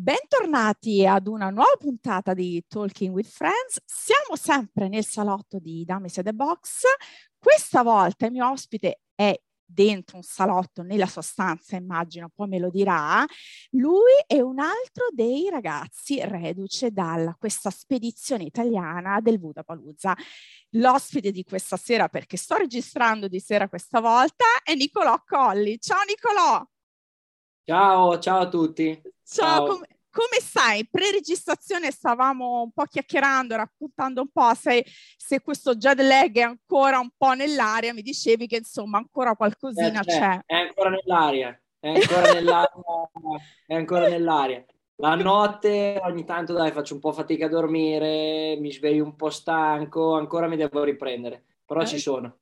Bentornati ad una nuova puntata di Talking with Friends. Siamo sempre nel salotto di Damis The Box. Questa volta il mio ospite è dentro un salotto nella sua stanza, immagino, poi me lo dirà. Lui è un altro dei ragazzi reduce da questa spedizione italiana del Budapalooza. L'ospite di questa sera, perché sto registrando di sera questa volta, è Nicolò Colli. Ciao Nicolò! Ciao, ciao a tutti. Ciao, com- come stai? Pre-registrazione stavamo un po' chiacchierando, raccontando un po' se, se, questo jet lag è ancora un po' nell'aria. Mi dicevi che insomma ancora qualcosina eh, c'è. È ancora nell'aria, è ancora nell'aria, è ancora nell'aria. La notte ogni tanto dai faccio un po' fatica a dormire, mi sveglio un po' stanco, ancora mi devo riprendere, però eh. ci sono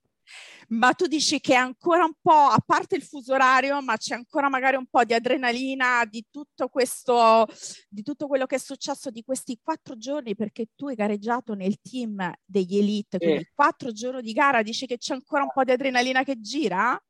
ma tu dici che è ancora un po', a parte il fuso orario, ma c'è ancora magari un po' di adrenalina di tutto questo, di tutto quello che è successo di questi quattro giorni, perché tu hai gareggiato nel team degli elite, quindi eh. quattro giorni di gara, dici che c'è ancora un po' di adrenalina che gira?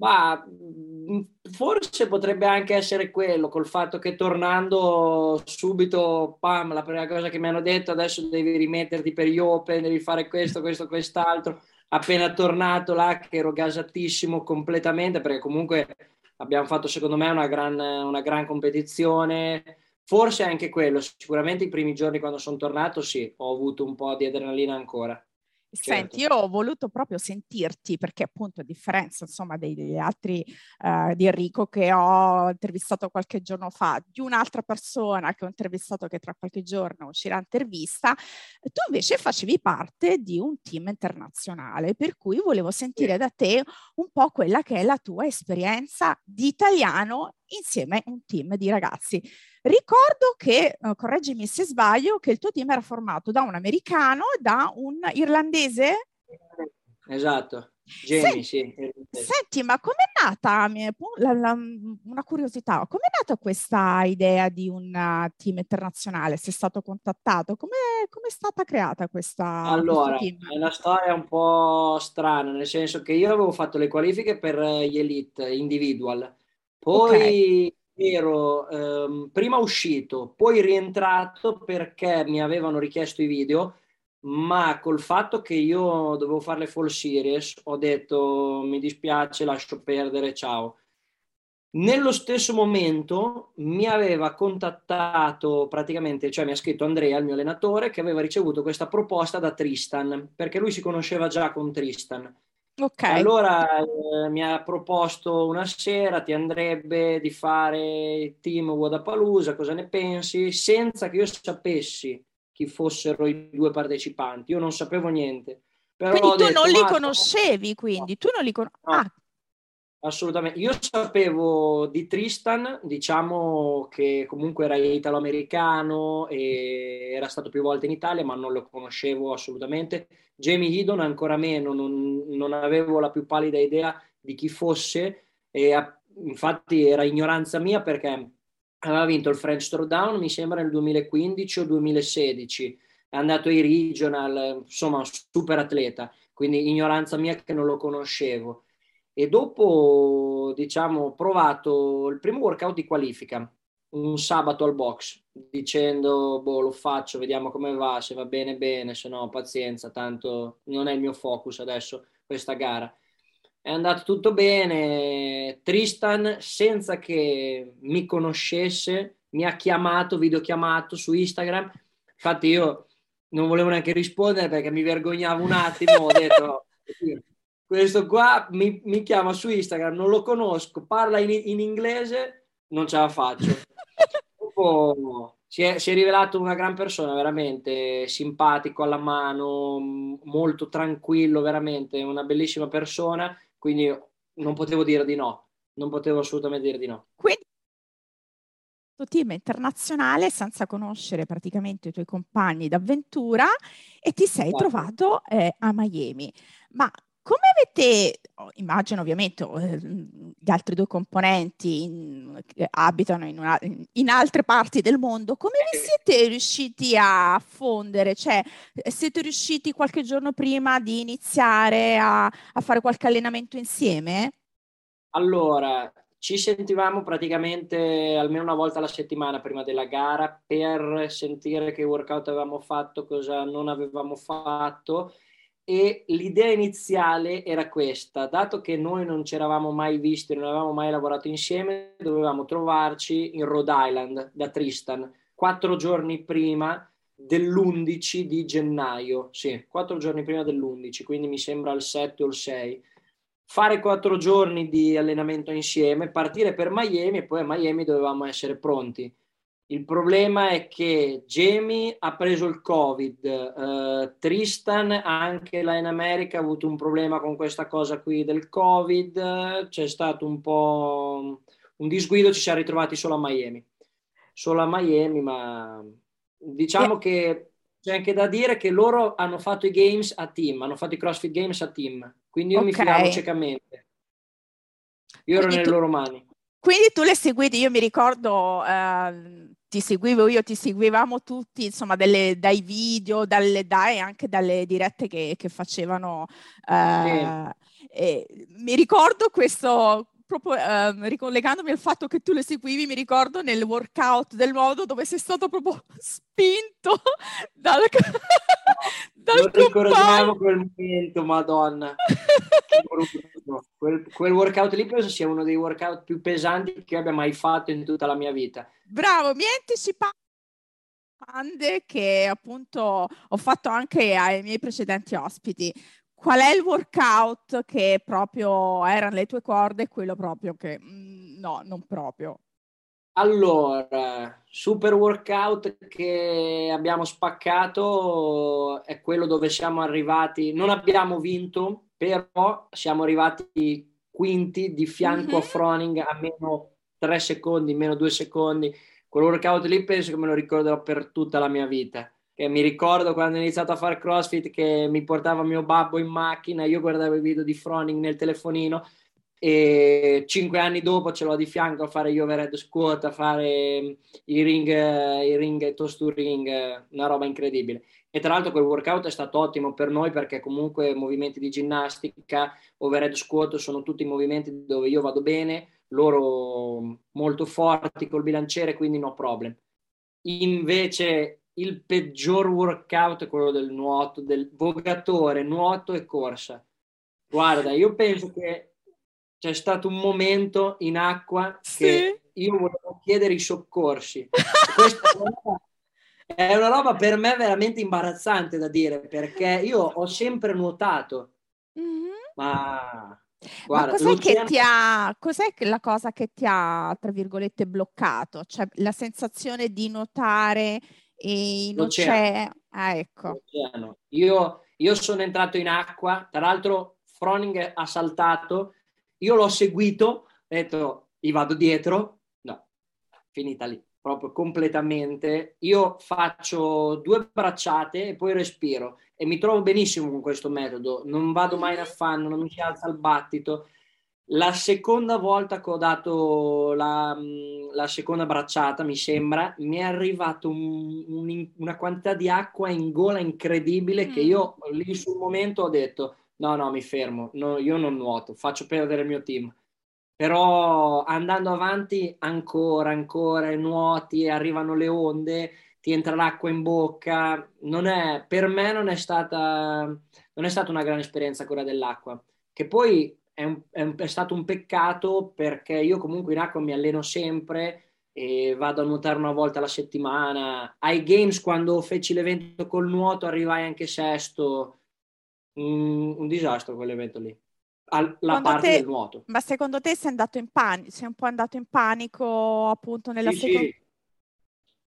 Ma mm, forse potrebbe anche essere quello, col fatto che tornando subito, pam, la prima cosa che mi hanno detto adesso devi rimetterti per gli open, devi fare questo, questo, quest'altro appena tornato là che ero gasatissimo completamente perché comunque abbiamo fatto secondo me una gran, una gran competizione. Forse anche quello sicuramente i primi giorni quando sono tornato sì ho avuto un po' di adrenalina ancora Senti, certo. io ho voluto proprio sentirti perché appunto a differenza insomma degli altri uh, di Enrico che ho intervistato qualche giorno fa, di un'altra persona che ho intervistato che tra qualche giorno uscirà intervista, tu invece facevi parte di un team internazionale per cui volevo sentire da te un po' quella che è la tua esperienza di italiano insieme a un team di ragazzi. Ricordo che, uh, correggimi se sbaglio, che il tuo team era formato da un americano e da un irlandese? Esatto, Jamie, senti, sì. Senti, ma com'è nata, la, la, una curiosità, com'è nata questa idea di un uh, team internazionale? Sei stato contattato? Come è stata creata questa Allora, è una storia un po' strana, nel senso che io avevo fatto le qualifiche per gli elite individual, poi... Okay ero ehm, prima uscito, poi rientrato perché mi avevano richiesto i video, ma col fatto che io dovevo fare le full series ho detto mi dispiace, lascio perdere, ciao. Nello stesso momento mi aveva contattato praticamente, cioè mi ha scritto Andrea, il mio allenatore, che aveva ricevuto questa proposta da Tristan, perché lui si conosceva già con Tristan Ok. Allora eh, mi ha proposto una sera, ti andrebbe di fare il team Wadapalooza, cosa ne pensi? Senza che io sapessi chi fossero i due partecipanti, io non sapevo niente. Però quindi tu detto, non li conoscevi, quindi? Tu non li conoscevi? No. Ah, Assolutamente. Io sapevo di Tristan, diciamo che comunque era italo-americano e era stato più volte in Italia, ma non lo conoscevo assolutamente. Jamie Hidon ancora meno, non, non avevo la più pallida idea di chi fosse e infatti era ignoranza mia perché aveva vinto il French Throwdown, mi sembra nel 2015 o 2016, è andato ai regional, insomma, super atleta, quindi ignoranza mia che non lo conoscevo e dopo, diciamo, ho provato il primo workout di qualifica, un sabato al box, dicendo, boh, lo faccio, vediamo come va, se va bene bene, se no pazienza, tanto non è il mio focus adesso questa gara. È andato tutto bene, Tristan, senza che mi conoscesse, mi ha chiamato, videochiamato su Instagram, infatti io non volevo neanche rispondere perché mi vergognavo un attimo, ho detto questo qua mi, mi, chiama su Instagram, non lo conosco, parla in, in inglese, non ce la faccio. Dopo si è, si è, rivelato una gran persona, veramente simpatico alla mano, molto tranquillo, veramente una bellissima persona, quindi non potevo dire di no, non potevo assolutamente dire di no. Quindi team internazionale senza conoscere praticamente i tuoi compagni d'avventura e ti sei esatto. trovato eh, a Miami. Ma come avete, immagino ovviamente eh, gli altri due componenti in, abitano in, una, in, altre parti del mondo, come vi siete riusciti a fondere? Cioè, siete riusciti qualche giorno prima di iniziare a, a fare qualche allenamento insieme? Allora, ci sentivamo praticamente almeno una volta alla settimana prima della gara per sentire che workout avevamo fatto, cosa non avevamo fatto e l'idea iniziale era questa, dato che noi non ci eravamo mai visti, non avevamo mai lavorato insieme, dovevamo trovarci in Rhode Island da Tristan, quattro giorni prima dell'11 di gennaio, sì, quattro giorni prima dell'11, quindi mi sembra il 7 o il 6. Fare quattro giorni di allenamento insieme, partire per Miami e poi a Miami dovevamo essere pronti. Il problema è che Jamie ha preso il Covid, uh, Tristan anche là in America ha avuto un problema con questa cosa qui del Covid, c'è stato un po' un disguido, ci siamo ritrovati solo a Miami. Solo a Miami, ma diciamo yeah. che c'è anche da dire che loro hanno fatto i games a team, hanno fatto i CrossFit Games a team, quindi io okay. mi fidavo ciecamente. Io ero quindi nelle tu, loro mani. Quindi tu le seguiti, io mi ricordo, eh, ti seguivo io, ti seguivamo tutti, insomma, delle, dai video, dalle, dai, anche dalle dirette che, che facevano. Eh, sì. mi ricordo questo, proprio eh, ricollegandomi al fatto che tu le seguivi, mi ricordo nel workout del modo dove sei stato proprio spinto dal, dal non ricordiamo quel momento, madonna. quel, quel, workout lì penso sia uno dei workout più pesanti che abbia mai fatto in tutta la mia vita. Bravo, mi hai anticipato che appunto ho fatto anche ai miei precedenti ospiti qual è il workout che proprio era nelle tue corde e quello proprio che mm, no, non proprio? Allora, super workout che abbiamo spaccato è quello dove siamo arrivati, non abbiamo vinto, però siamo arrivati quinti di fianco mm-hmm. a Froning a meno 3 secondi, meno 2 secondi. Quel workout lì penso che me lo ricorderò per tutta la mia vita che mi ricordo quando ho iniziato a fare CrossFit che mi portava mio babbo in macchina, io guardavo i video di Froning nel telefonino e cinque anni dopo ce l'ho di fianco a fare gli overhead squat, a fare mm, i ring, i ring toast to ring, una roba incredibile. E tra l'altro quel workout è stato ottimo per noi perché comunque movimenti di ginnastica, overhead squat sono tutti movimenti dove io vado bene, loro molto forti col bilanciere, quindi no problem. Invece il peggior workout è quello del nuoto, del vogatore, nuoto e corsa. Guarda, io penso che c'è stato un momento in acqua sì. che io volevo chiedere i soccorsi. Questa è una roba per me veramente imbarazzante da dire perché io ho sempre nuotato, mm-hmm. ma Guarda, Ma cos'è che ti ha, cos'è la cosa che ti ha, tra virgolette, bloccato? Cioè la sensazione di nuotare e non c'è... Ah, ecco. Io, io sono entrato in acqua, tra l'altro Froning ha saltato, io l'ho seguito, ho detto gli vado dietro, no, finita lì, proprio completamente. Io faccio due bracciate e poi respiro. E mi trovo benissimo con questo metodo, non vado mai in affanno, non mi si alza il battito la seconda volta che ho dato la, mm, la seconda bracciata, mi sembra, mi è arrivata un, un, una quantità di acqua in gola incredibile mm. che io lì sul momento ho detto no, no, mi fermo, no, io non nuoto, faccio perdere il mio team. Però andando avanti ancora, ancora, nuoti, arrivano le onde, ti entra l'acqua in bocca. Non è, per me non è stata, non è stata una grande esperienza quella dell'acqua. Che poi è, un, è, un, è stato un peccato perché io comunque in acqua mi alleno sempre e vado a nuotare una volta alla settimana. Ai Games, quando feci l'evento col nuoto, arrivai anche sesto. Un, un disastro quell'evento lì. La parte te, del nuoto. Ma secondo te sei andato in panico? Sei un po' andato in panico appunto nella sì, seconda.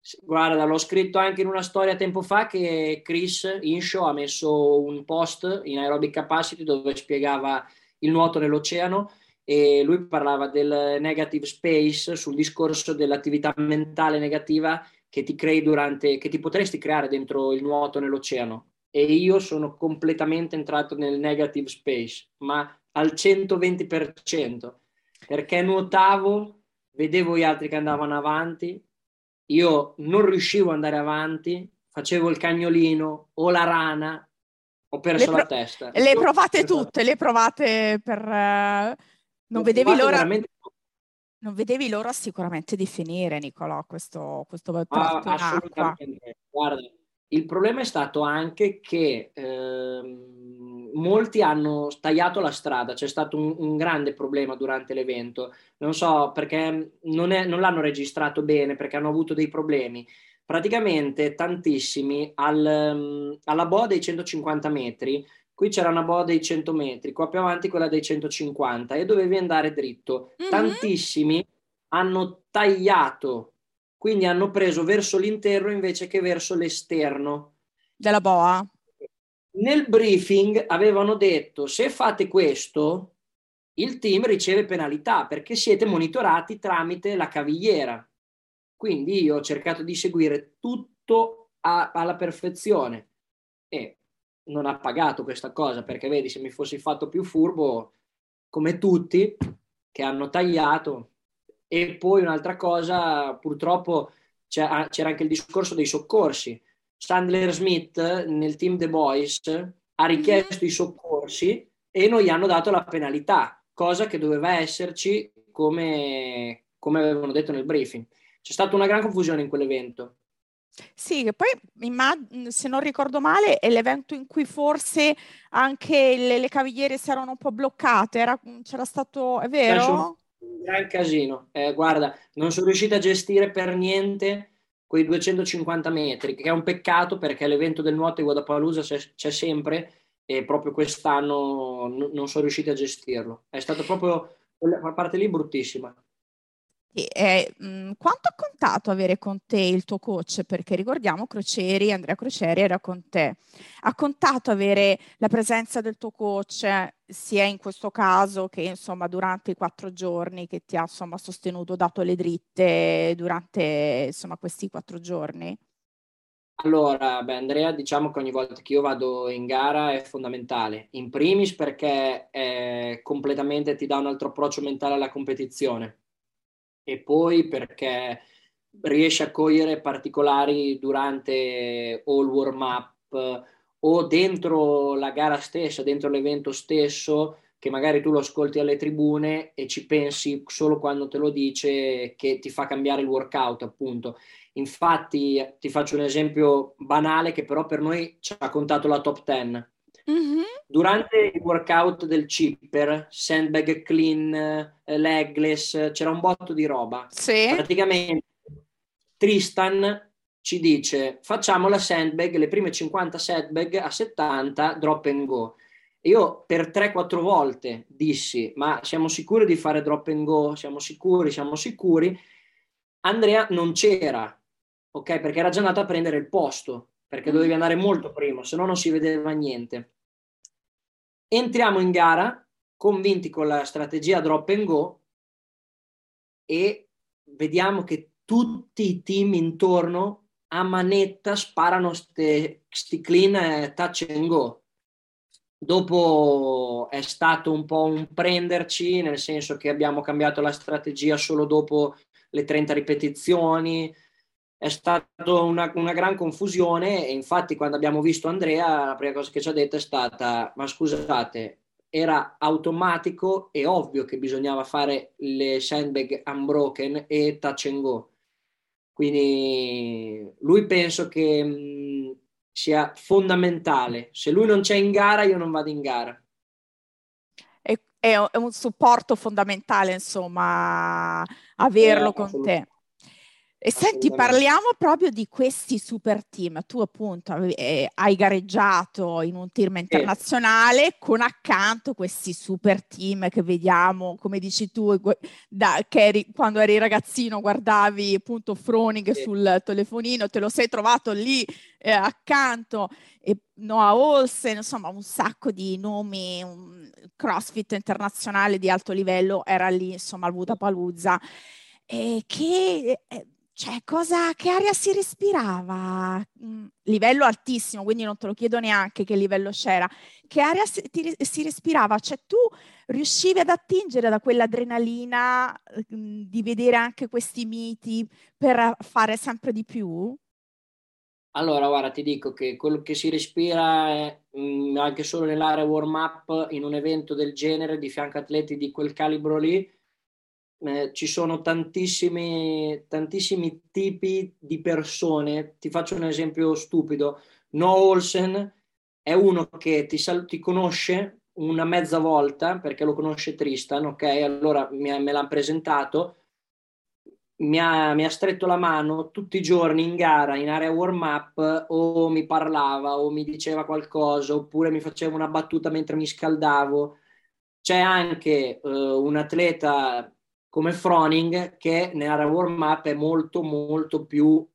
Sì. Guarda, l'ho scritto anche in una storia tempo fa che Chris Inshow ha messo un post in Aerobic Capacity dove spiegava il nuoto nell'oceano e lui parlava del negative space sul discorso dell'attività mentale negativa che ti crei durante, che ti potresti creare dentro il nuoto nell'oceano. E io sono completamente entrato nel negative space, ma al 120%, perché nuotavo, vedevo gli altri che andavano avanti, io non riuscivo ad andare avanti, facevo il cagnolino o la rana ho perso pro- la testa. Le provate tutte, le provate per... Uh, non vedevi l'ora... Veramente... Non vedevi l'ora sicuramente di finire, Nicolò, questo, questo ah, assolutamente. Guarda, il problema è stato anche che ehm, molti hanno tagliato la strada, c'è stato un, un, grande problema durante l'evento, non so perché non, è, non, l'hanno registrato bene, perché hanno avuto dei problemi. Praticamente tantissimi al, alla boa dei 150 metri, qui c'era una boa dei 100 metri, qua più avanti quella dei 150 e dovevi andare dritto. Mm-hmm. Tantissimi hanno tagliato quindi hanno preso verso l'interno invece che verso l'esterno. Della boa? Nel briefing avevano detto se fate questo il team riceve penalità perché siete monitorati tramite la cavigliera. Quindi io ho cercato di seguire tutto a, alla perfezione e non ha pagato questa cosa perché vedi se mi fossi fatto più furbo come tutti che hanno tagliato e poi un'altra cosa, purtroppo c'era, anche il discorso dei soccorsi. Sandler Smith nel team The Boys ha richiesto i soccorsi e non gli hanno dato la penalità, cosa che doveva esserci come, come avevano detto nel briefing. C'è stata una gran confusione in quell'evento. Sì, che poi se non ricordo male è l'evento in cui forse anche le, le cavigliere si erano un po' bloccate, Era, c'era stato, è vero? un gran casino. Eh, guarda, non sono riuscito a gestire per niente quei 250 metri, che è un peccato perché l'evento del nuoto di Guadalajara c'è, c'è sempre e proprio quest'anno n- non sono riuscito a gestirlo. È stato proprio quella parte lì bruttissima. E, mh, quanto ha contato avere con te il tuo coach? Perché ricordiamo Crocieri, Andrea Crocieri era con te. Ha contato avere la presenza del tuo coach sia in questo caso che insomma durante i quattro giorni che ti ha insomma sostenuto, dato le dritte durante insomma questi quattro giorni? Allora, beh, Andrea, diciamo che ogni volta che io vado in gara è fondamentale. In primis perché eh, completamente ti dà un altro approccio mentale alla competizione e poi perché riesce a cogliere particolari durante o il warm up o dentro la gara stessa, dentro l'evento stesso, che magari tu lo ascolti alle tribune e ci pensi solo quando te lo dice che ti fa cambiare il workout, appunto. Infatti, ti faccio un esempio banale che però per noi ci ha contato la top 10. Mm-hmm. Durante il workout del chipper, sandbag clean, eh, legless, c'era un botto di roba. Sì. Praticamente Tristan ci dice facciamo la sandbag, le prime 50 sandbag a 70, drop and go. io per 3-4 volte dissi ma siamo sicuri di fare drop and go? Siamo sicuri, siamo sicuri. Andrea non c'era, ok? Perché era già andato a prendere il posto, perché mm. dovevi andare molto prima, se no non si vedeva niente. Entriamo in gara convinti con la strategia drop and go e vediamo che tutti i team intorno a manetta sparano questi clean eh, touch and go. Dopo è stato un po' un prenderci, nel senso che abbiamo cambiato la strategia solo dopo le 30 ripetizioni, è stata una, una, gran confusione e infatti quando abbiamo visto Andrea la prima cosa che ci ha detto è stata ma scusate era automatico e ovvio che bisognava fare le sandbag unbroken e touch and go quindi lui penso che mh, sia fondamentale. Se lui non c'è in gara io non vado in gara. È, è un supporto fondamentale insomma averlo eh, con te e senti, parliamo proprio di questi super team. Tu appunto eh, hai gareggiato in un team internazionale sì. con accanto questi super team che vediamo, come dici tu, da, che eri, quando eri ragazzino guardavi appunto Froning sì. sul telefonino, te lo sei trovato lì eh, accanto, e Noah Olsen, insomma un sacco di nomi, un crossfit internazionale di alto livello era lì insomma al Budapalooza. Eh, che eh, cioè, cosa, che aria si respirava? Mm, livello altissimo, quindi non te lo chiedo neanche che livello c'era. Che aria si, ti, si respirava? Cioè, tu riuscivi ad attingere da quell'adrenalina mm, di vedere anche questi miti per fare sempre di più? Allora, guarda, ti dico che quello che si respira è, mh, mm, anche solo nell'area warm-up in un evento del genere di fianco atleti di quel calibro lì eh, ci sono tantissimi, tantissimi tipi di persone. Ti faccio un esempio stupido. No Olsen è uno che ti, sal- ti conosce una mezza volta perché lo conosce Tristan, ok? Allora mi, me l'hanno presentato, mi ha, mi ha, stretto la mano tutti i giorni in gara, in area warm up, o mi parlava o mi diceva qualcosa, oppure mi faceva una battuta mentre mi scaldavo. C'è anche uh, un atleta come Froning che nell'area warm up è molto molto più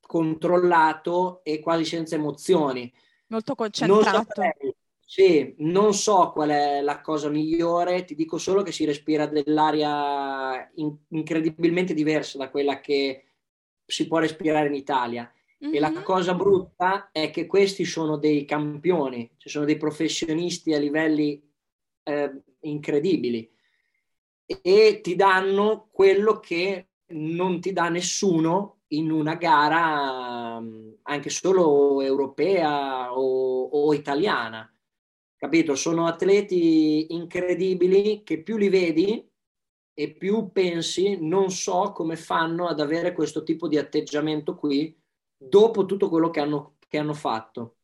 controllato e quasi senza emozioni. Molto concentrato. Non sì, non so qual è la cosa migliore, ti dico solo che si respira dell'aria in- incredibilmente diversa da quella che si può respirare in Italia. Mm-hmm. E la mhm. cosa brutta è che questi sono dei campioni, ci sono dei professionisti a livelli eh, incredibili e ti danno quello che non ti dà nessuno in una gara anche solo europea o, o italiana. Capito? Sono atleti incredibili che più li vedi e più pensi, non so come fanno ad avere questo tipo di atteggiamento qui dopo tutto quello che hanno, che hanno fatto.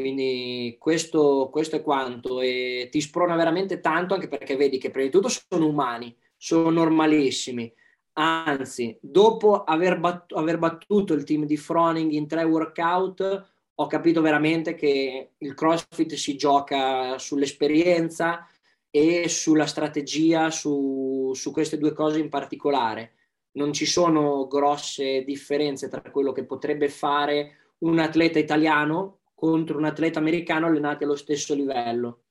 Quindi questo, questo, è quanto e ti sprona veramente tanto anche perché vedi che prima di tutto sono umani, sono normalissimi. Anzi, dopo aver, battu- aver battuto il team di Froning in tre workout, ho capito veramente che il CrossFit si gioca sull'esperienza e sulla strategia, su, su queste due cose in particolare. Non ci sono grosse differenze tra quello che potrebbe fare un atleta italiano contro un atleta americano allenati allo stesso livello.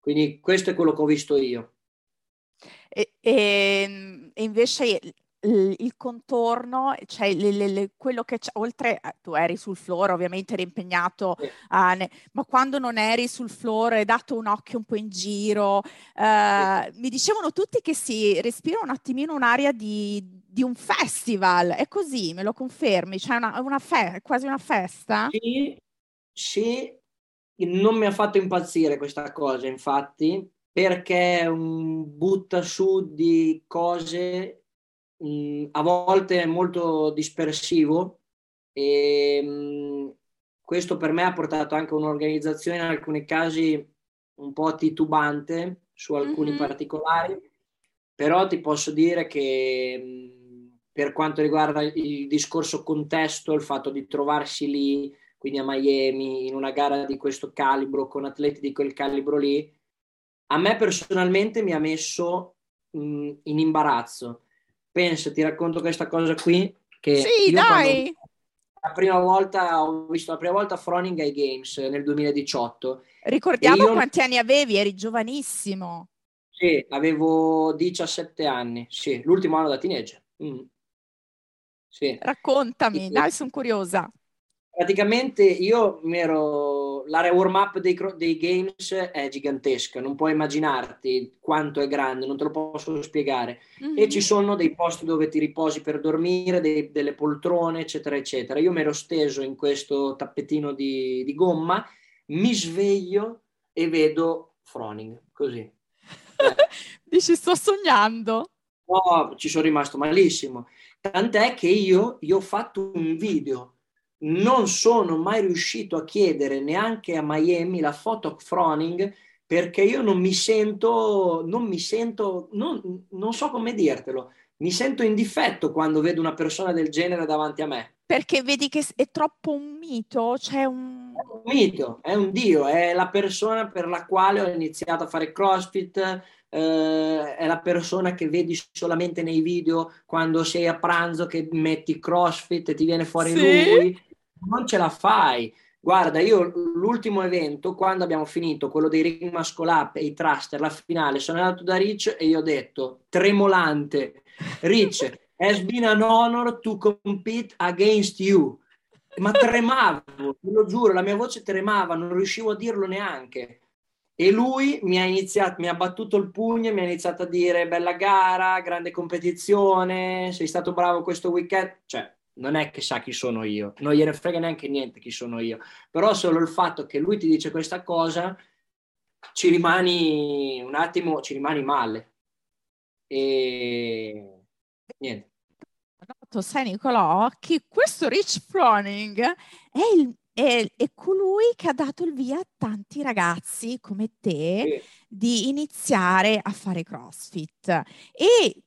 Quindi questo è quello che ho visto io. E, e, e invece il contorno, cioè le, le, le, quello che c'è, oltre, tu eri sul floor, ovviamente eri impegnato, sì. uh, ne, ma quando non eri sul floor hai dato un occhio un po' in giro, uh, sì. mi dicevano tutti che si respira un attimino un'aria di, di un festival, è così, me lo confermi? C'è una, una fe- quasi una festa? Sì, sì, non mi ha fatto impazzire questa cosa, infatti, perché è un butta su di cose mh, a volte molto dispersivo e mh, questo per me ha portato anche un'organizzazione in alcuni casi un po' titubante su alcuni mm-hmm. particolari, però ti posso dire che mh, per quanto riguarda il discorso contesto, il fatto di trovarsi lì, quindi a Miami, in una gara di questo calibro, con atleti di quel calibro lì, a me personalmente mi ha messo mh, in imbarazzo. Penso, ti racconto questa cosa qui. Che sì, dai! La prima volta ho visto la prima volta Froning ai Games nel 2018. Ricordiamo io... quanti anni avevi, eri giovanissimo. Sì, avevo 17 anni, sì, l'ultimo anno da teenager. Mm. Sì. Raccontami, dai, sono curiosa praticamente io mi ero l'area warm up dei, dei, games è gigantesca non puoi immaginarti quanto è grande non te lo posso spiegare mm-hmm. e ci sono dei posti dove ti riposi per dormire dei, delle poltrone eccetera eccetera io mi ero steso in questo tappetino di, di gomma mi sveglio e vedo Froning così eh. dici sto sognando no ci sono rimasto malissimo tant'è che io, io ho fatto un video non sono mai riuscito a chiedere neanche a Miami la foto Froning perché io non mi sento, non mi sento, non, non so come dirtelo, mi sento in difetto quando vedo una persona del genere davanti a me. Perché vedi che è troppo un mito, c'è un... È un mito, è un dio, è la persona per la quale ho iniziato a fare CrossFit, eh, è la persona che vedi solamente nei video quando sei a pranzo che metti CrossFit e ti viene fuori sì? lui non ce la fai. Guarda, io l'ultimo evento, quando abbiamo finito quello dei Ring Muscle Up e i Thruster, la finale, sono andato da Rich e gli ho detto, tremolante, Rich, has been an honor to compete against you. Ma tremavo, te lo giuro, la mia voce tremava, non riuscivo a dirlo neanche. E lui mi ha iniziato, mi ha battuto il pugno e mi ha iniziato a dire bella gara, grande competizione, sei stato bravo questo weekend. Cioè, non è che sa chi sono io, non gliene frega neanche niente chi sono io, però solo il fatto che lui ti dice questa cosa ci rimani un attimo, ci rimani male. e niente. Noto, sai Nicolò, che questo Rich Froning è, il, è, è, colui che ha dato il via a tanti ragazzi come te sì. di iniziare a fare CrossFit e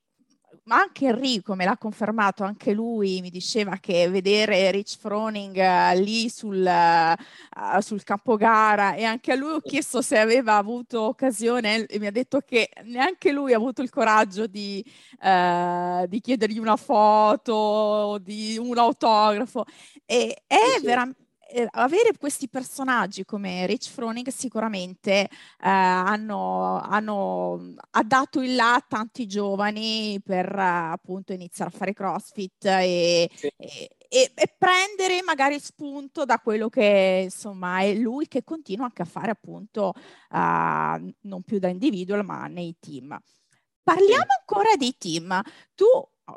ma anche Enrico me l'ha confermato, anche lui mi diceva che vedere Rich Froning uh, lì sul, uh, sul campo gara e anche a lui ho chiesto se aveva avuto occasione e mi ha detto che neanche lui ha avuto il coraggio di, uh, di chiedergli una foto, di un autografo. E è veramente eh, avere questi personaggi come Rich Froning sicuramente eh, hanno, hanno, ha dato il là a tanti giovani per appunto iniziare a fare CrossFit e, sì. e, e, e, prendere magari spunto da quello che insomma è lui che continua anche a fare appunto uh, non più da individual ma nei team. Parliamo ancora di team. Tu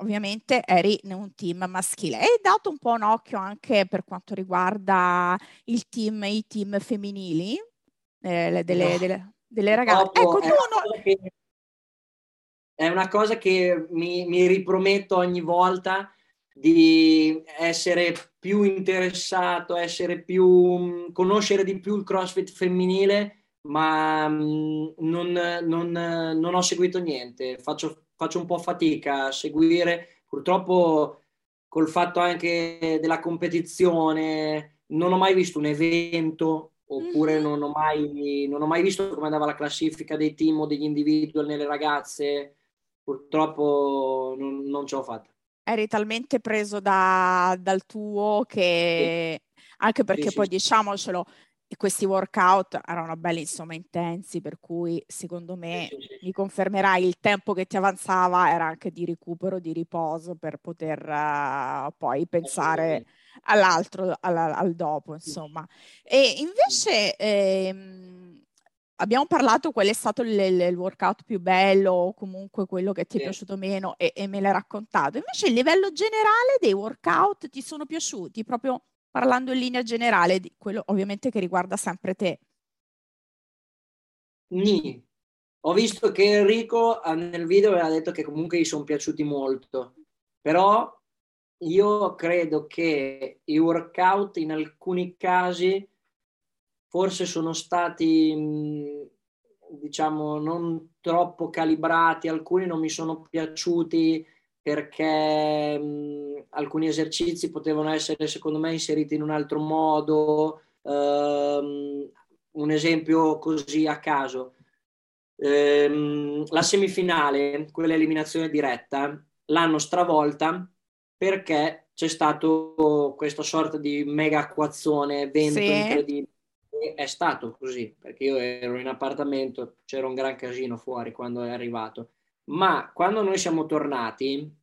ovviamente eri in un team maschile. Hai dato un po' un occhio anche per quanto riguarda il team, i team femminili eh, delle, no. delle, delle, ragazze. Ecco, tu non... È una cosa che mi, mi riprometto ogni volta di essere più interessato, essere più, conoscere di più il CrossFit femminile, ma non, non, non ho seguito niente. Faccio faccio un po' fatica a seguire. Purtroppo col fatto anche della competizione non ho mai visto un evento oppure mm-hmm. non, ho mai, non ho mai visto come andava la classifica dei team o degli individual nelle ragazze. Purtroppo non, non ce l'ho fatta. Eri talmente preso da, dal tuo che, sì. anche perché sì, poi sì. diciamocelo, e questi workout erano belli, insomma, intensi, per cui secondo me mi confermerai il tempo che ti avanzava era anche di recupero, di riposo per poter uh, poi pensare all'altro, al, al, dopo, insomma. E invece ehm, abbiamo parlato qual è stato il, il, workout più bello o comunque quello che ti è piaciuto meno e, e me l'hai raccontato. Invece il livello generale dei workout ti sono piaciuti? Proprio parlando in linea generale, di quello ovviamente che riguarda sempre te. Nì. Ho visto che Enrico ah, nel video aveva detto che comunque gli sono piaciuti molto, però io credo che i workout in alcuni casi forse sono stati, diciamo, non troppo calibrati, alcuni non mi sono piaciuti perché mh, alcuni esercizi potevano essere secondo me inseriti in un altro modo. Um, un esempio così a caso. Um, la semifinale, quella eliminazione diretta, l'hanno stravolta perché c'è stato questa sorta di mega acquazzone, vento sì. incredibile. È stato così, perché io ero in appartamento, c'era un gran casino fuori quando è arrivato ma quando noi siamo tornati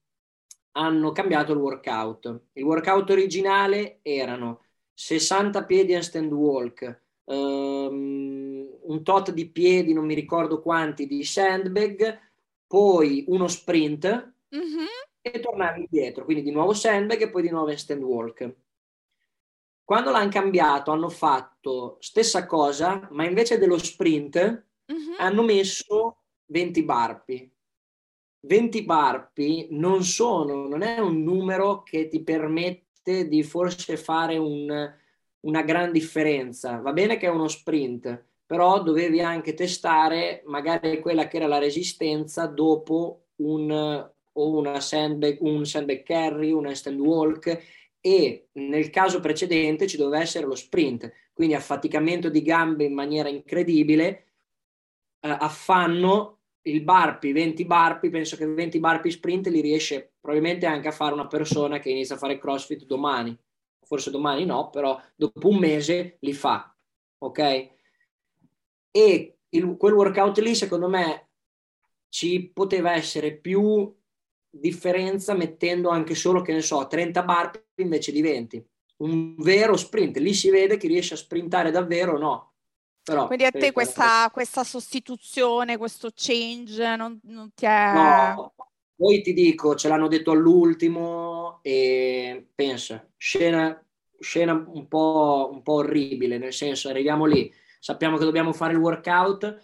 hanno cambiato il workout. Il workout originale erano 60 piedi and stand walk, um, un tot di piedi, non mi ricordo quanti, di sandbag, poi uno sprint mm-hmm. e tornavi indietro, quindi di nuovo sandbag e poi di nuovo stand walk. Quando l'hanno cambiato hanno fatto stessa cosa, ma invece dello sprint mm-hmm. hanno messo 20 barpi 20 barpi non sono, non è un numero che ti permette di forse fare un, una gran differenza. Va bene che è uno sprint, però dovevi anche testare magari quella che era la resistenza dopo un, una sandbag, un sandbag carry, una stand walk e nel caso precedente ci doveva essere lo sprint, quindi affaticamento di gambe in maniera incredibile, eh, affanno il barpi, 20 barpi, penso che 20 barpi sprint li riesce probabilmente anche a fare una persona che inizia a fare CrossFit domani. Forse domani no, però dopo un mese li fa. Ok? E il, quel workout lì, secondo me, ci poteva essere più differenza mettendo anche solo, che ne so, 30 barpi invece di 20. Un vero sprint. Lì si vede chi riesce a sprintare davvero o no però, Quindi a te questa, questa, sostituzione, questo change non, non ti è... No, poi ti dico, ce l'hanno detto all'ultimo e pensa, scena, scena un, po', un po' orribile, nel senso arriviamo lì, sappiamo che dobbiamo fare il workout,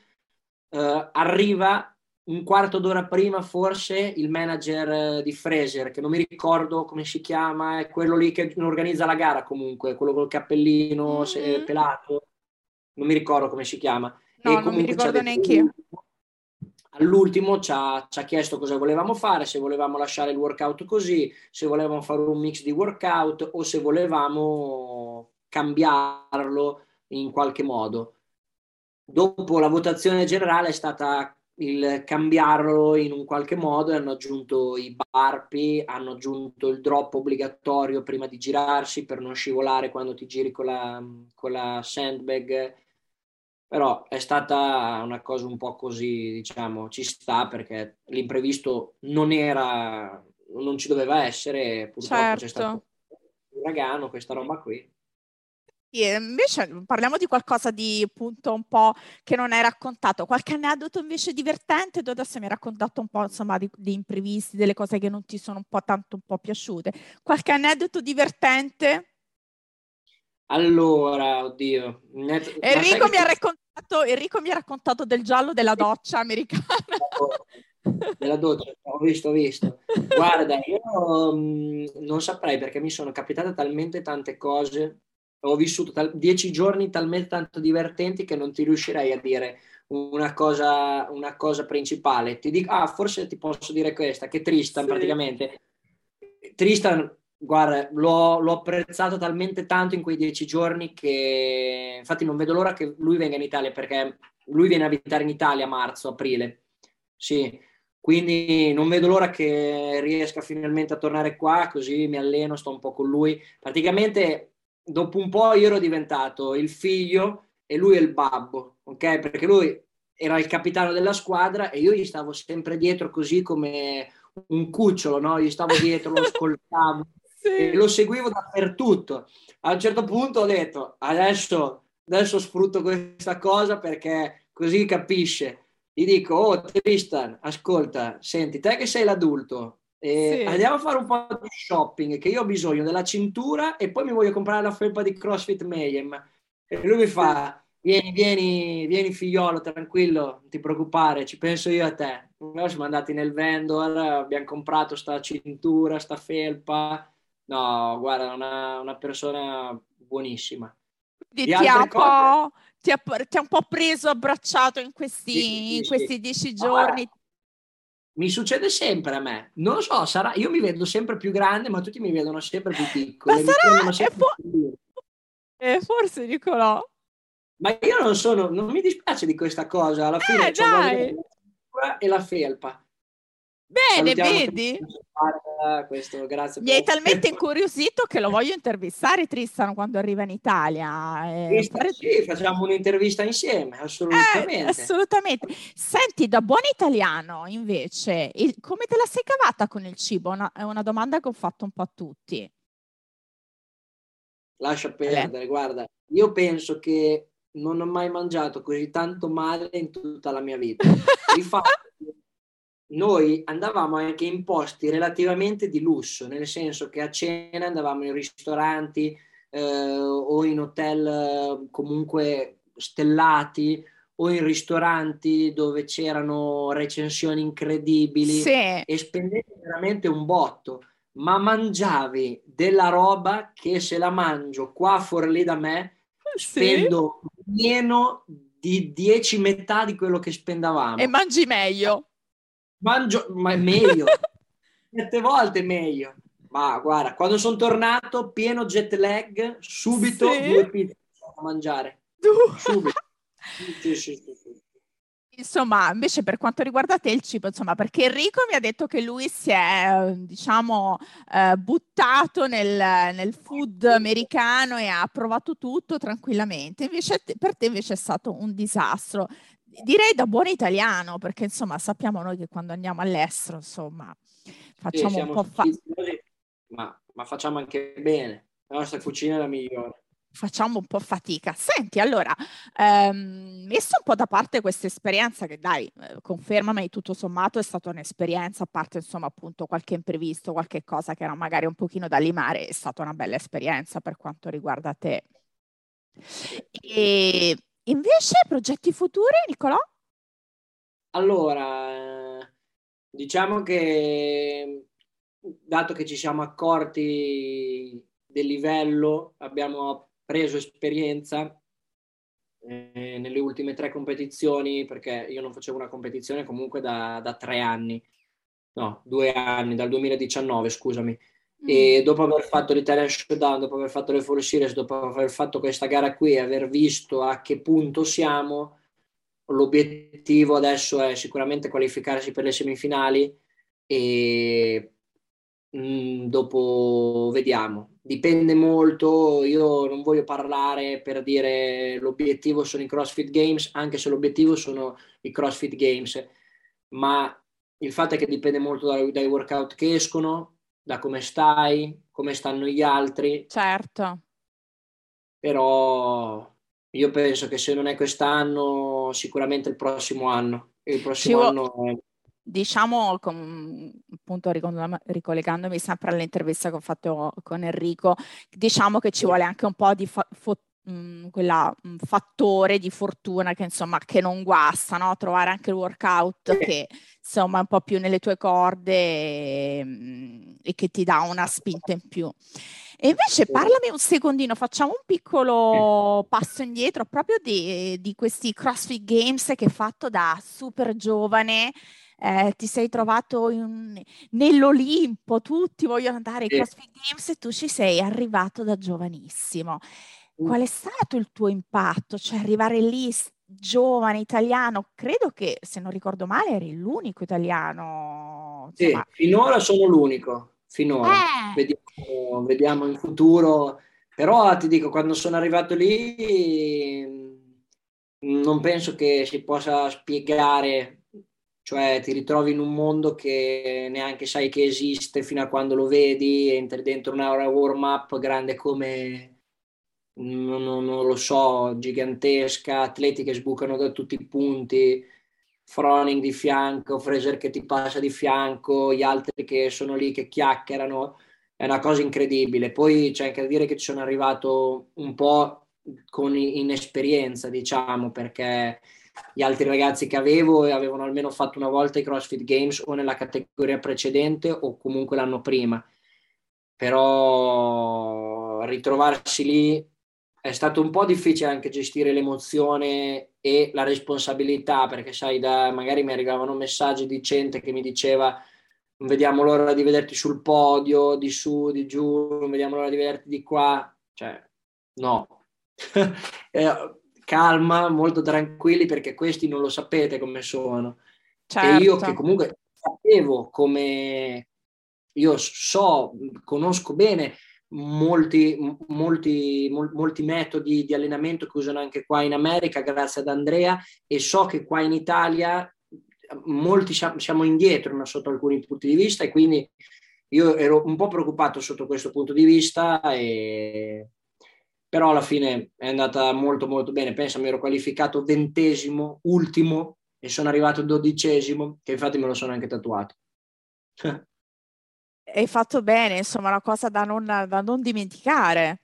uh, arriva un quarto d'ora prima forse il manager di Fraser, che non mi ricordo come si chiama, è quello lì che organizza la gara comunque, quello col cappellino mm-hmm. pelato, non mi ricordo come si chiama. No, e non mi ricordo neanche io. All'ultimo ci ha, ci ha, chiesto cosa volevamo fare, se volevamo lasciare il workout così, se volevamo fare un mix di workout o se volevamo cambiarlo in qualche modo. Dopo la votazione generale è stata il cambiarlo in un qualche modo hanno aggiunto i barpi, hanno aggiunto il drop obbligatorio prima di girarsi per non scivolare quando ti giri con la, con la sandbag però è stata una cosa un po' così, diciamo, ci sta perché l'imprevisto non era, non ci doveva essere, purtroppo certo. c'è stato un uragano, questa roba qui. E invece parliamo di qualcosa di appunto un po' che non hai raccontato, qualche aneddoto invece divertente, tu adesso mi hai raccontato un po' insomma di, di imprevisti, delle cose che non ti sono un po' tanto un po' piaciute, qualche aneddoto divertente? Allora, oddio. Net... Enrico, mi ha raccontato, Enrico mi ha raccontato del giallo della doccia americana. della doccia, ho visto, ho visto. Guarda, io mh, mm, non saprei perché mi sono capitate talmente tante cose, ho vissuto tal- dieci giorni talmente tanto divertenti che non ti riuscirei a dire una cosa, una cosa principale. Ti dico, ah, forse ti posso dire questa, che Tristan sì. praticamente. Tristan Guarda, l'ho, l'ho, apprezzato talmente tanto in quei dieci giorni che infatti non vedo l'ora che lui venga in Italia perché lui viene a abitare in Italia a marzo, aprile. Sì, quindi non vedo l'ora che riesca finalmente a tornare qua, così mi alleno, sto un po' con lui. Praticamente dopo un po' io ero diventato il figlio e lui è il babbo, ok? Perché lui era il capitano della squadra e io gli stavo sempre dietro così come un cucciolo, no? Gli stavo dietro, lo ascoltavo sì. lo seguivo dappertutto. A un certo punto ho detto, adesso, adesso sfrutto questa cosa perché così capisce. Gli dico, oh Tristan, ascolta, senti, te che sei l'adulto, eh, sì. andiamo a fare un po' di shopping, che io ho bisogno della cintura e poi mi voglio comprare la felpa di CrossFit Mayhem. E lui mi fa, vieni, vieni, vieni figliolo, tranquillo, non ti preoccupare, ci penso io a te. Noi siamo andati nel vendor, abbiamo comprato sta cintura, sta felpa, No, guarda, una, una persona buonissima. Ti ha, un po', ti, ha, ti ha un po' preso abbracciato in questi, sì, sì, in questi sì. dieci giorni. Guarda, mi succede sempre a me. Non lo so, sarà, io mi vedo sempre più grande, ma tutti mi vedono sempre più piccolo. Ma sarà, sempre fo- più eh, forse Nicolò. Ma io non sono, non mi dispiace di questa cosa. Alla fine eh, ho e la felpa. Bene, vedi? Questo, grazie Mi hai talmente incuriosito che lo voglio intervistare Tristan quando arriva in Italia. Eh. Sì, facciamo un'intervista insieme, assolutamente. Eh, assolutamente. Senti, da buon italiano invece, il, come te la sei cavata con il cibo? Una, è una domanda che ho fatto un po' a tutti. Lascia perdere, eh. guarda, io penso che non ho mai mangiato così tanto male in tutta la mia vita. Infatti, noi andavamo anche in posti relativamente di lusso, nel senso che a cena andavamo in ristoranti eh, o in hotel eh, comunque stellati o in ristoranti dove c'erano recensioni incredibili sì. e spendevi veramente un botto, ma mangiavi della roba che se la mangio qua fuori da me spendo sì. meno di 10 metà di quello che spendavamo. E mangi meglio mangio, ma è meglio, sette volte meglio. Ma guarda, quando sono tornato pieno jet lag, subito sì. due pizze da mangiare. Subito. sì, sì, sì, Insomma, invece per quanto riguarda te il cibo, insomma, perché Enrico mi ha detto che lui si è, diciamo, eh, buttato nel, nel, food americano e ha provato tutto tranquillamente, invece per te invece è stato un disastro direi da buon italiano, perché insomma sappiamo noi che quando andiamo all'estero, insomma, facciamo sì, un po' fatica. Ma, ma, facciamo anche bene, la nostra cucina è la migliore. Facciamo un po' fatica. Senti, allora, ehm, messo un po' da parte questa esperienza che dai, eh, confermami, tutto sommato è stata un'esperienza, a parte insomma appunto qualche imprevisto, qualche cosa che era magari un pochino da limare, è stata una bella esperienza per quanto riguarda te. E Invece, progetti futuri, Nicolò? allora, diciamo che dato che ci siamo accorti del livello, abbiamo preso esperienza eh, nelle ultime tre competizioni, perché io non facevo una competizione comunque da, da tre anni, no, due anni, dal 2019, scusami. Mm. E dopo aver fatto l'Italian Showdown, dopo aver fatto le Full Series, dopo aver fatto questa gara qui e aver visto a che punto siamo, l'obiettivo adesso è sicuramente qualificarsi per le semifinali e mh, mm, dopo vediamo. Dipende molto, io non voglio parlare per dire l'obiettivo sono i CrossFit Games, anche se l'obiettivo sono i CrossFit Games, ma il fatto è che dipende molto dai, dai workout che escono, da come stai, come stanno gli altri. Certo. Però io penso che se non è quest'anno, sicuramente il prossimo anno. Il prossimo Ci anno è diciamo, con, appunto ricollegandomi sempre all'intervista che ho fatto con Enrico, diciamo che ci vuole anche un po' di fa- fo- mh, quella mh, fattore di fortuna che insomma che non guasta, no? trovare anche il workout che insomma è un po' più nelle tue corde e, mh, e che ti dà una spinta in più. E invece parlami un secondino, facciamo un piccolo passo indietro proprio di, di questi CrossFit Games che hai fatto da super giovane eh, ti sei trovato in, nell'Olimpo, tutti vogliono andare ai CrossFit Games e tu ci sei arrivato da giovanissimo. Qual è stato il tuo impatto? Cioè arrivare lì giovane italiano, credo che se non ricordo male eri l'unico italiano. Insomma. Sì, finora sono l'unico, finora. Eh. Vediamo, vediamo in futuro. Però ti dico, quando sono arrivato lì non penso che si possa spiegare cioè ti ritrovi in un mondo che neanche sai che esiste fino a quando lo vedi, entri dentro una warm up grande come, non, non, non, lo so, gigantesca, atleti che sbucano da tutti i punti, Froning di fianco, Fraser che ti passa di fianco, gli altri che sono lì che chiacchierano, è una cosa incredibile. Poi c'è anche da dire che ci sono arrivato un po' con inesperienza, diciamo, perché gli altri ragazzi che avevo avevano almeno fatto una volta i CrossFit Games o nella categoria precedente o comunque l'anno prima. Però ritrovarsi lì è stato un po' difficile anche gestire l'emozione e la responsabilità, perché sai, da, magari mi arrivavano messaggi di gente che mi diceva non vediamo l'ora di vederti sul podio, di su, di giù, non vediamo l'ora di vederti di qua. Cioè, no. Eh, calma, molto tranquilli perché questi non lo sapete come sono. Certo. E io che comunque sapevo come io so, conosco bene molti, molti, molti metodi di allenamento che usano anche qua in America grazie ad Andrea e so che qua in Italia molti siamo indietro sotto alcuni punti di vista e quindi io ero un po' preoccupato sotto questo punto di vista e però alla fine è andata molto molto bene. Pensa, mi ero qualificato ventesimo, ultimo e sono arrivato dodicesimo, che infatti me lo sono anche tatuato. Hai fatto bene, insomma, una cosa da non, da non dimenticare.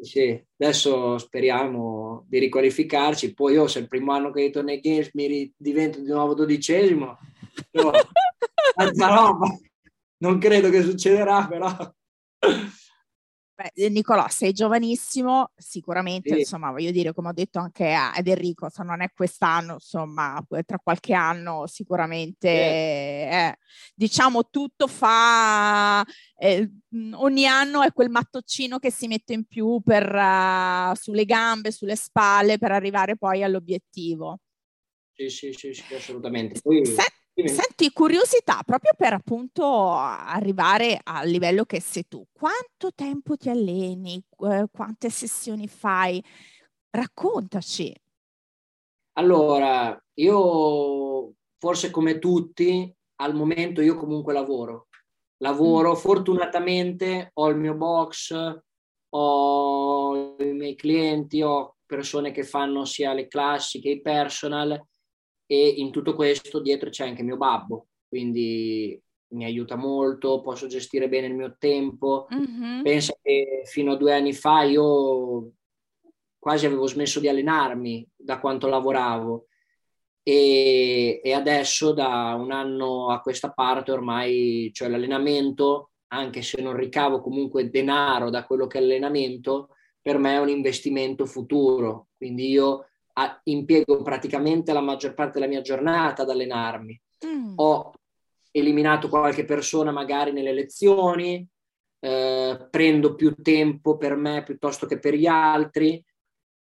Sì, adesso speriamo di riqualificarci. Poi io, se il primo anno che ritorno ai Games mi divento di nuovo dodicesimo, no, non credo che succederà, però Beh, eh, Nicolò, sei giovanissimo, sicuramente, sì. insomma, voglio dire, come ho detto anche ad Enrico, se non è quest'anno, insomma, tra qualche anno sicuramente, sì. eh, diciamo, tutto fa, eh, ogni anno è quel mattoncino che si mette in più per, uh, sulle gambe, sulle spalle, per arrivare poi all'obiettivo. Sì, sì, sì, sì assolutamente. Poi... Senti, Senti, curiosità, proprio per appunto arrivare al livello che sei tu, quanto tempo ti alleni? Eh, quante sessioni fai? Raccontaci. Allora, io forse come tutti, al momento io comunque lavoro. Lavoro, mm. fortunatamente ho il mio box, ho i miei clienti, ho persone che fanno sia le classi che i personal e in tutto questo dietro c'è anche mio babbo, quindi mi aiuta molto, posso gestire bene il mio tempo. Mm-hmm. Pensa che fino a due anni fa io quasi avevo smesso di allenarmi da quanto lavoravo e, e, adesso da un anno a questa parte ormai, cioè l'allenamento, anche se non ricavo comunque denaro da quello che è allenamento, per me è un investimento futuro. Quindi io a, impiego praticamente la maggior parte della mia giornata ad allenarmi. Mm. Ho eliminato qualche persona magari nelle lezioni, eh, prendo più tempo per me piuttosto che per gli altri,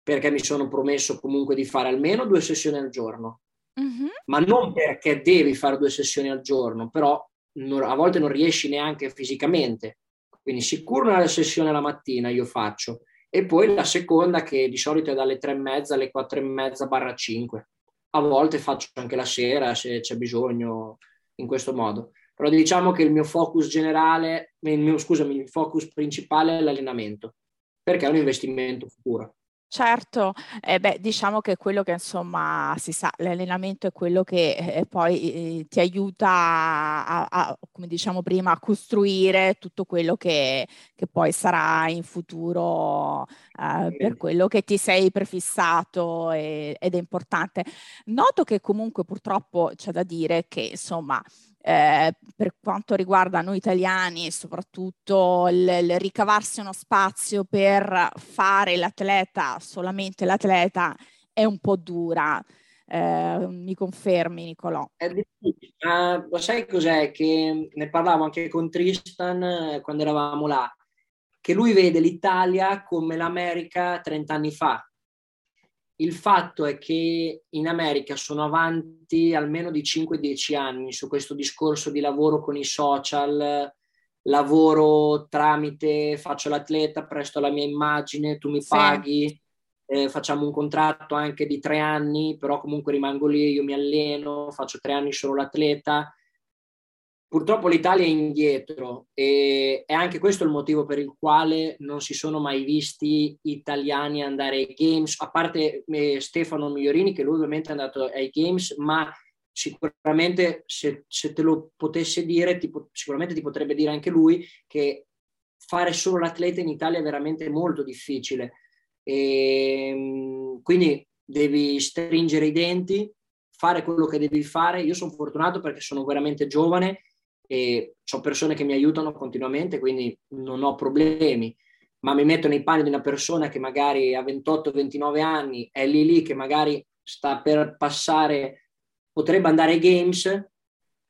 perché mi sono promesso comunque di fare almeno due sessioni al giorno. Mm-hmm. Ma non perché devi fare due sessioni al giorno, però non, a volte non riesci neanche fisicamente. Quindi sicuro una sessione la mattina io faccio e poi la seconda che di solito è dalle tre e mezza alle quattro e mezza barra cinque. A volte faccio anche la sera se c'è bisogno in questo modo. Però diciamo che il mio focus generale, il mio, scusami, il focus principale è l'allenamento, perché è un investimento futuro. Certo, eh beh, diciamo che quello che insomma si sa, l'allenamento è quello che eh, poi eh, ti aiuta a, a, come diciamo prima, a costruire tutto quello che, che poi sarà in futuro eh, per quello che ti sei prefissato e, ed è importante. Noto che comunque purtroppo c'è da dire che insomma eh, per quanto riguarda noi italiani, soprattutto il, il, ricavarsi uno spazio per fare l'atleta, solamente l'atleta, è un po' dura. Eh, mi confermi, Nicolò? Uh, lo sai cos'è? Che ne parlavo anche con Tristan eh, quando eravamo là, che lui vede l'Italia come l'America 30 anni fa il fatto è che in America sono avanti almeno di 5-10 anni su questo discorso di lavoro con i social, lavoro tramite faccio l'atleta, presto la mia immagine, tu mi paghi, sì. eh, facciamo un contratto anche di tre anni, però comunque rimango lì, io mi alleno, faccio tre anni solo l'atleta Purtroppo l'Italia è indietro e è anche questo il motivo per il quale non si sono mai visti italiani andare ai Games, a parte eh, Stefano Migliorini che lui ovviamente è andato ai Games, ma sicuramente se, se te lo potesse dire, ti, sicuramente ti potrebbe dire anche lui che fare solo l'atleta in Italia è veramente molto difficile. E, ehm, quindi devi stringere i denti, fare quello che devi fare. Io sono fortunato perché sono veramente giovane e ho persone che mi aiutano continuamente, quindi non ho problemi, ma mi metto nei panni di una persona che magari ha 28-29 anni, è lì lì che magari sta per passare, potrebbe andare ai games,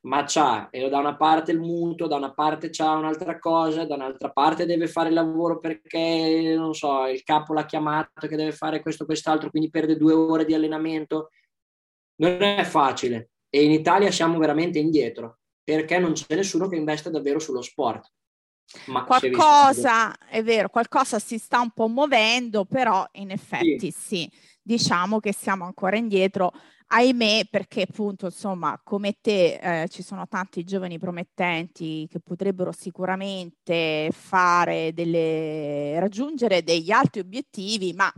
ma c'ha e da una parte il mutuo, da una parte c'ha un'altra cosa, da un'altra parte deve fare il lavoro perché, non so, il capo l'ha chiamato che deve fare questo quest'altro, quindi perde due ore di allenamento. Non è facile e in Italia siamo veramente indietro perché non c'è nessuno che investe davvero sullo sport. Ma qualcosa, è vero, qualcosa si sta un po' muovendo, però in effetti sì, sì diciamo che siamo ancora indietro, ahimè, perché appunto, insomma, come te eh, ci sono tanti giovani promettenti che potrebbero sicuramente fare delle, raggiungere degli alti obiettivi, ma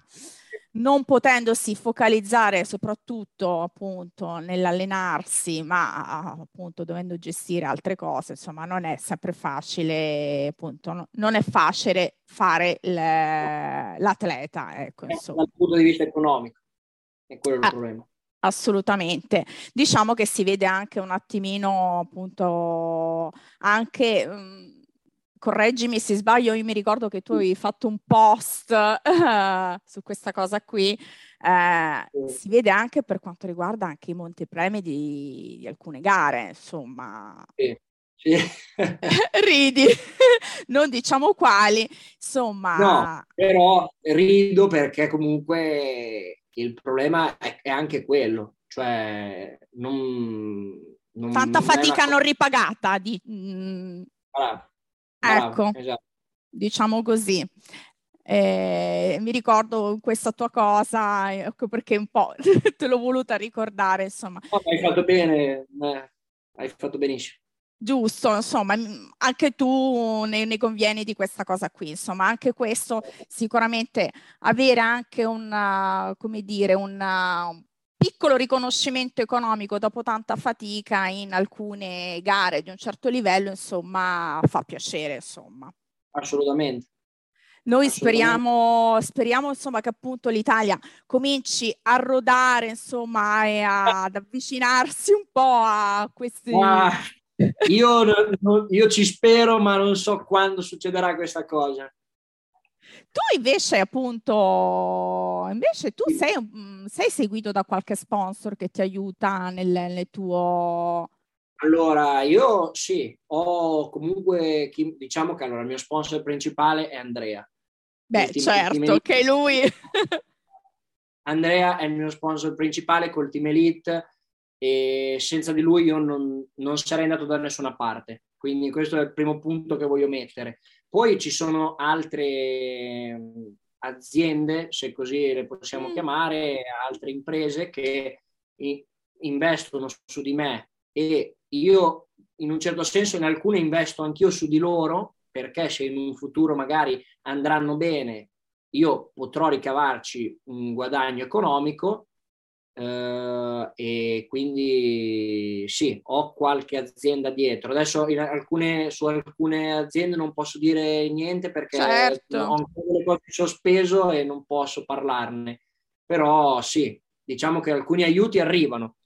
non potendosi focalizzare soprattutto appunto nell'allenarsi, ma appunto dovendo gestire altre cose, insomma, non è sempre facile, appunto, no, non è facile fare le, l'atleta, ecco, eh, insomma. Dal punto di vista economico, è quello il ah, problema. Assolutamente. Diciamo che si vede anche un attimino appunto anche mh, mm, correggimi se sbaglio, io mi ricordo che tu hai fatto un post uh, su questa cosa qui, uh, si vede anche per quanto riguarda anche i montepremi di, di alcune gare, insomma. Sì. Sì. Ridi, non diciamo quali, insomma. No, però rido perché comunque il problema è, anche quello, cioè non... non Tanta non fatica non ripagata. Di, mm. Allora, Ecco, esatto. diciamo così. Eh, mi ricordo questa tua cosa, ecco perché un po' te l'ho voluta ricordare, insomma. No, hai fatto bene, hai fatto benissimo. Giusto, insomma, anche tu ne, ne, convieni di questa cosa qui, insomma, anche questo sicuramente avere anche un, come dire, un, piccolo riconoscimento economico dopo tanta fatica in alcune gare di un certo livello, insomma, fa piacere, insomma. Assolutamente. Noi speriamo, speriamo insomma, che appunto l'Italia cominci a rodare insomma, e a, ad avvicinarsi un po' a questi... Ah, io, io ci spero, ma non so quando succederà questa cosa. Tu invece, appunto, invece tu sei, sei seguito da qualche sponsor che ti aiuta nel, nel tuo allora, io sì, ho comunque, diciamo che allora, il mio sponsor principale è Andrea. Beh, team, certo, che lui... Andrea è il mio sponsor principale col Team Elite e senza di lui io non, non, sarei andato da nessuna parte. Quindi questo è il primo punto che voglio mettere. Poi ci sono altre aziende, se così le possiamo mm. chiamare, altre imprese che investono su di me e io in un certo senso in alcune investo anch'io su di loro perché se in un futuro magari andranno bene io potrò ricavarci un guadagno economico eh, e quindi sì, ho qualche azienda dietro. Adesso alcune, su alcune aziende non posso dire niente perché certo. ho ancora delle cose sospeso e non posso parlarne, però sì, diciamo che alcuni aiuti arrivano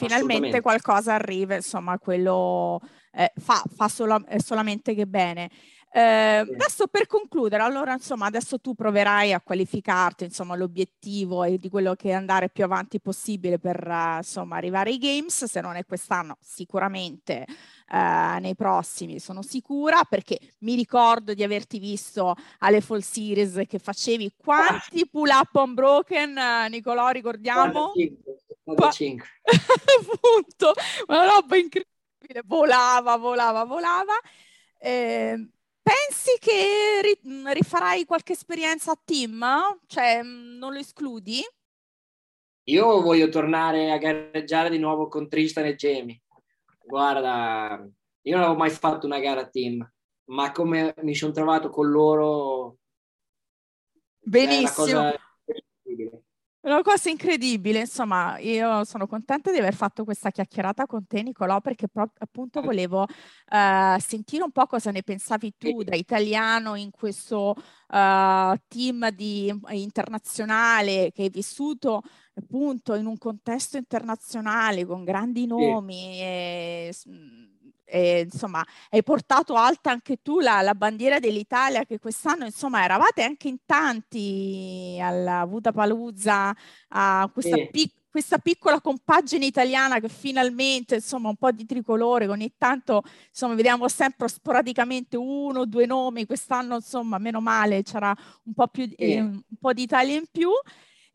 finalmente qualcosa arriva, insomma, quello eh, fa, fa solo, solamente che bene. Eh, sì. Adesso per concludere, allora insomma adesso tu proverai a qualificarti, insomma l'obiettivo è di quello che è andare più avanti possibile per uh, insomma arrivare ai games, se non è quest'anno sicuramente uh, nei prossimi sono sicura perché mi ricordo di averti visto alle Fall Series che facevi quanti pull up on broken, uh, Nicolò ricordiamo? 45. Appunto, una roba incredibile, volava, volava, volava. Eh, pensi che ri- rifarai qualche esperienza a team? Cioè, mm, non lo escludi? Io voglio tornare a gareggiare di nuovo con Tristan e Jamie. Guarda, io non avevo mai fatto una gara a team, ma come mi sono trovato con loro... Benissimo. Una cosa incredibile, insomma, io sono contenta di aver fatto questa chiacchierata con te, Nicolò, perché pro- appunto volevo uh, sentire un po' cosa ne pensavi tu da italiano in questo uh, team di, internazionale che hai vissuto appunto in un contesto internazionale con grandi nomi. E, e, insomma, hai portato alta anche tu la, la, bandiera dell'Italia che quest'anno, insomma, eravate anche in tanti alla Budapalooza, a questa, sì. pic- questa piccola compagine italiana che finalmente, insomma, un po' di tricolore, ogni tanto, insomma, vediamo sempre sporadicamente uno o due nomi, quest'anno, insomma, meno male, c'era un po' più, sì. eh, un po' di Italia in più.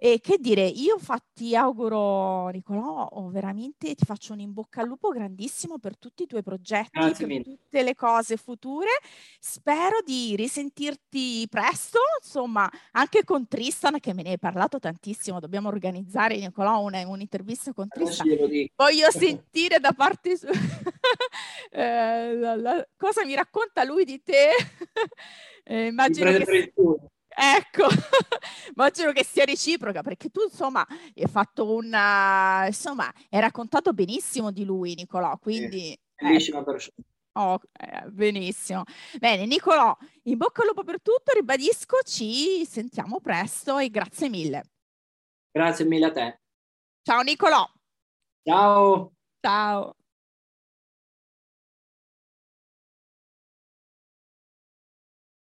E che dire, io ti auguro, Nicolò, oh, veramente ti faccio un in bocca al lupo grandissimo per tutti i tuoi progetti, Grazie per mille. tutte le cose future. Spero di risentirti presto, insomma, anche con Tristan, che me ne hai parlato tantissimo. Dobbiamo organizzare, Nicolò, una, un'intervista con Tristan. Voglio sentire da parte sua eh, cosa mi racconta lui di te. eh, immagino che... Ecco, immagino che sia reciproca perché tu insomma hai fatto una, insomma, hai raccontato benissimo di lui Nicolò, quindi... Sì, bellissima ecco. persona. Oh, eh, benissimo. Bene, Nicolò, in bocca al lupo per tutto, ribadisco, ci sentiamo presto e grazie mille. Grazie mille a te. Ciao Nicolò. Ciao. Ciao.